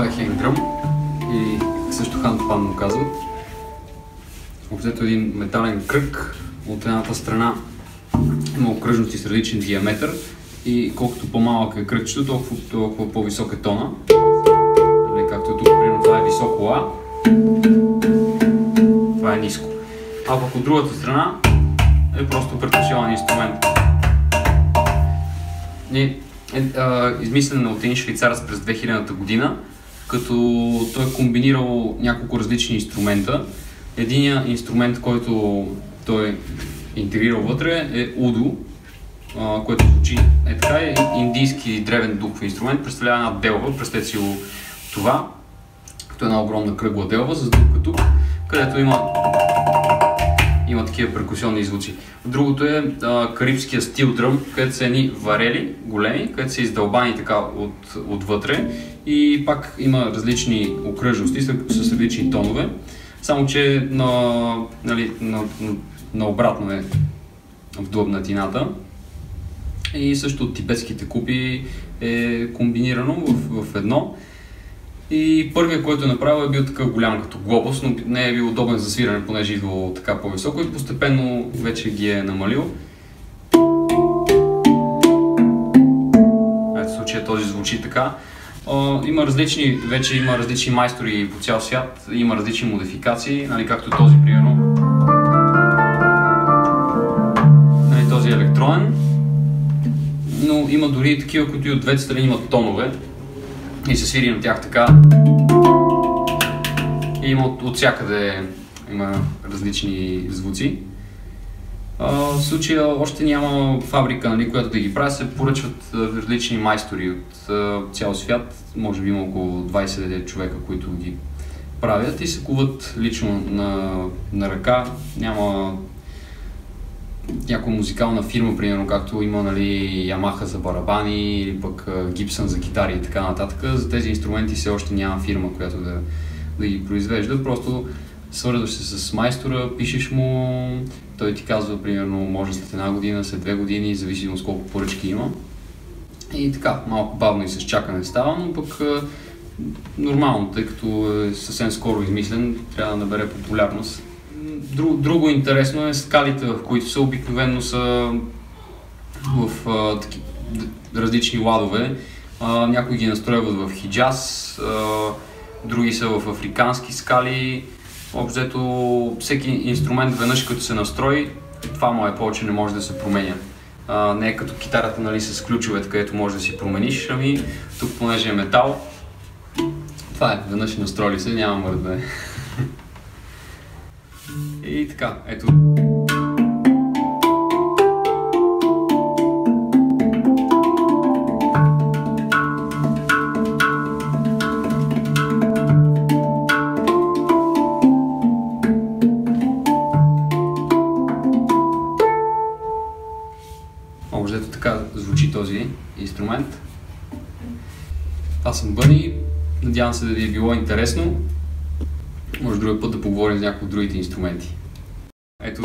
Това е хенгдръм и също хантпан му казват. Обзето един метален кръг. От едната страна има окръжности с различен диаметър и колкото по-малък е кръгчето, толкова, толкова по-висок е тона. Нали, както е тук, примерно това е високо А, това е ниско. А пък от другата страна е просто перкусионен инструмент. И, е, а, измислен от един швейцарец през 2000-та година, като той е комбинирал няколко различни инструмента. Единият инструмент, който той е интегрирал вътре е удо, което звучи е така, е индийски древен духов инструмент, представлява една делва, представете си това, като една огромна кръгла делва с дупка тук, където има има такива перкусионни звуци. Другото е а, карибския стил дръм, където са едни варели големи, където са издълбани така от, отвътре и пак има различни окръжности с, с различни тонове, само че на, нали, на, на, на обратно е в длъбнатината. И също от тибетските купи е комбинирано в, в едно. И първият, който е направил е бил такъв голям като глобус, но не е бил удобен за свиране, понеже е идвало така по-високо и постепенно вече ги е намалил. Ето случая този звучи така. има различни, вече има различни майстори по цял свят, има различни модификации, нали, както този примерно. Нали, този е електронен, но има дори такива, които и от двете страни имат тонове и се свири на тях така. И има от, от всякъде има различни звуци. А, в случая още няма фабрика, нали, която да ги прави, се поръчват различни майстори от а, цял свят. Може би има около 20 човека, които ги правят и се куват лично на, на ръка. Няма някоя музикална фирма, примерно, както има нали, Ямаха за барабани или пък Гибсън за китари и така нататък. За тези инструменти все още няма фирма, която да, да ги произвежда. Просто свързваш се с майстора, пишеш му, той ти казва, примерно, може след една година, след две години, зависимо с колко поръчки има. И така, малко бавно и с чакане става, но пък нормално, тъй като е съвсем скоро измислен, трябва да набере популярност Друго, друго интересно е скалите, в които са обикновено са в а, таки, различни ладове. А, някои ги настройват в хиджаз, а, други са в африкански скали. Обзето всеки инструмент веднъж като се настрои, това му е повече не може да се променя. А, не е като китарата нали, с ключовете, където може да си промениш, ами тук понеже е метал, това е, веднъж настроили се, няма мърдане. И така, ето. Общо така звучи този инструмент. Аз съм Бъни, надявам се да ви е било интересно може другия път да поговорим за някои от другите инструменти. Ето,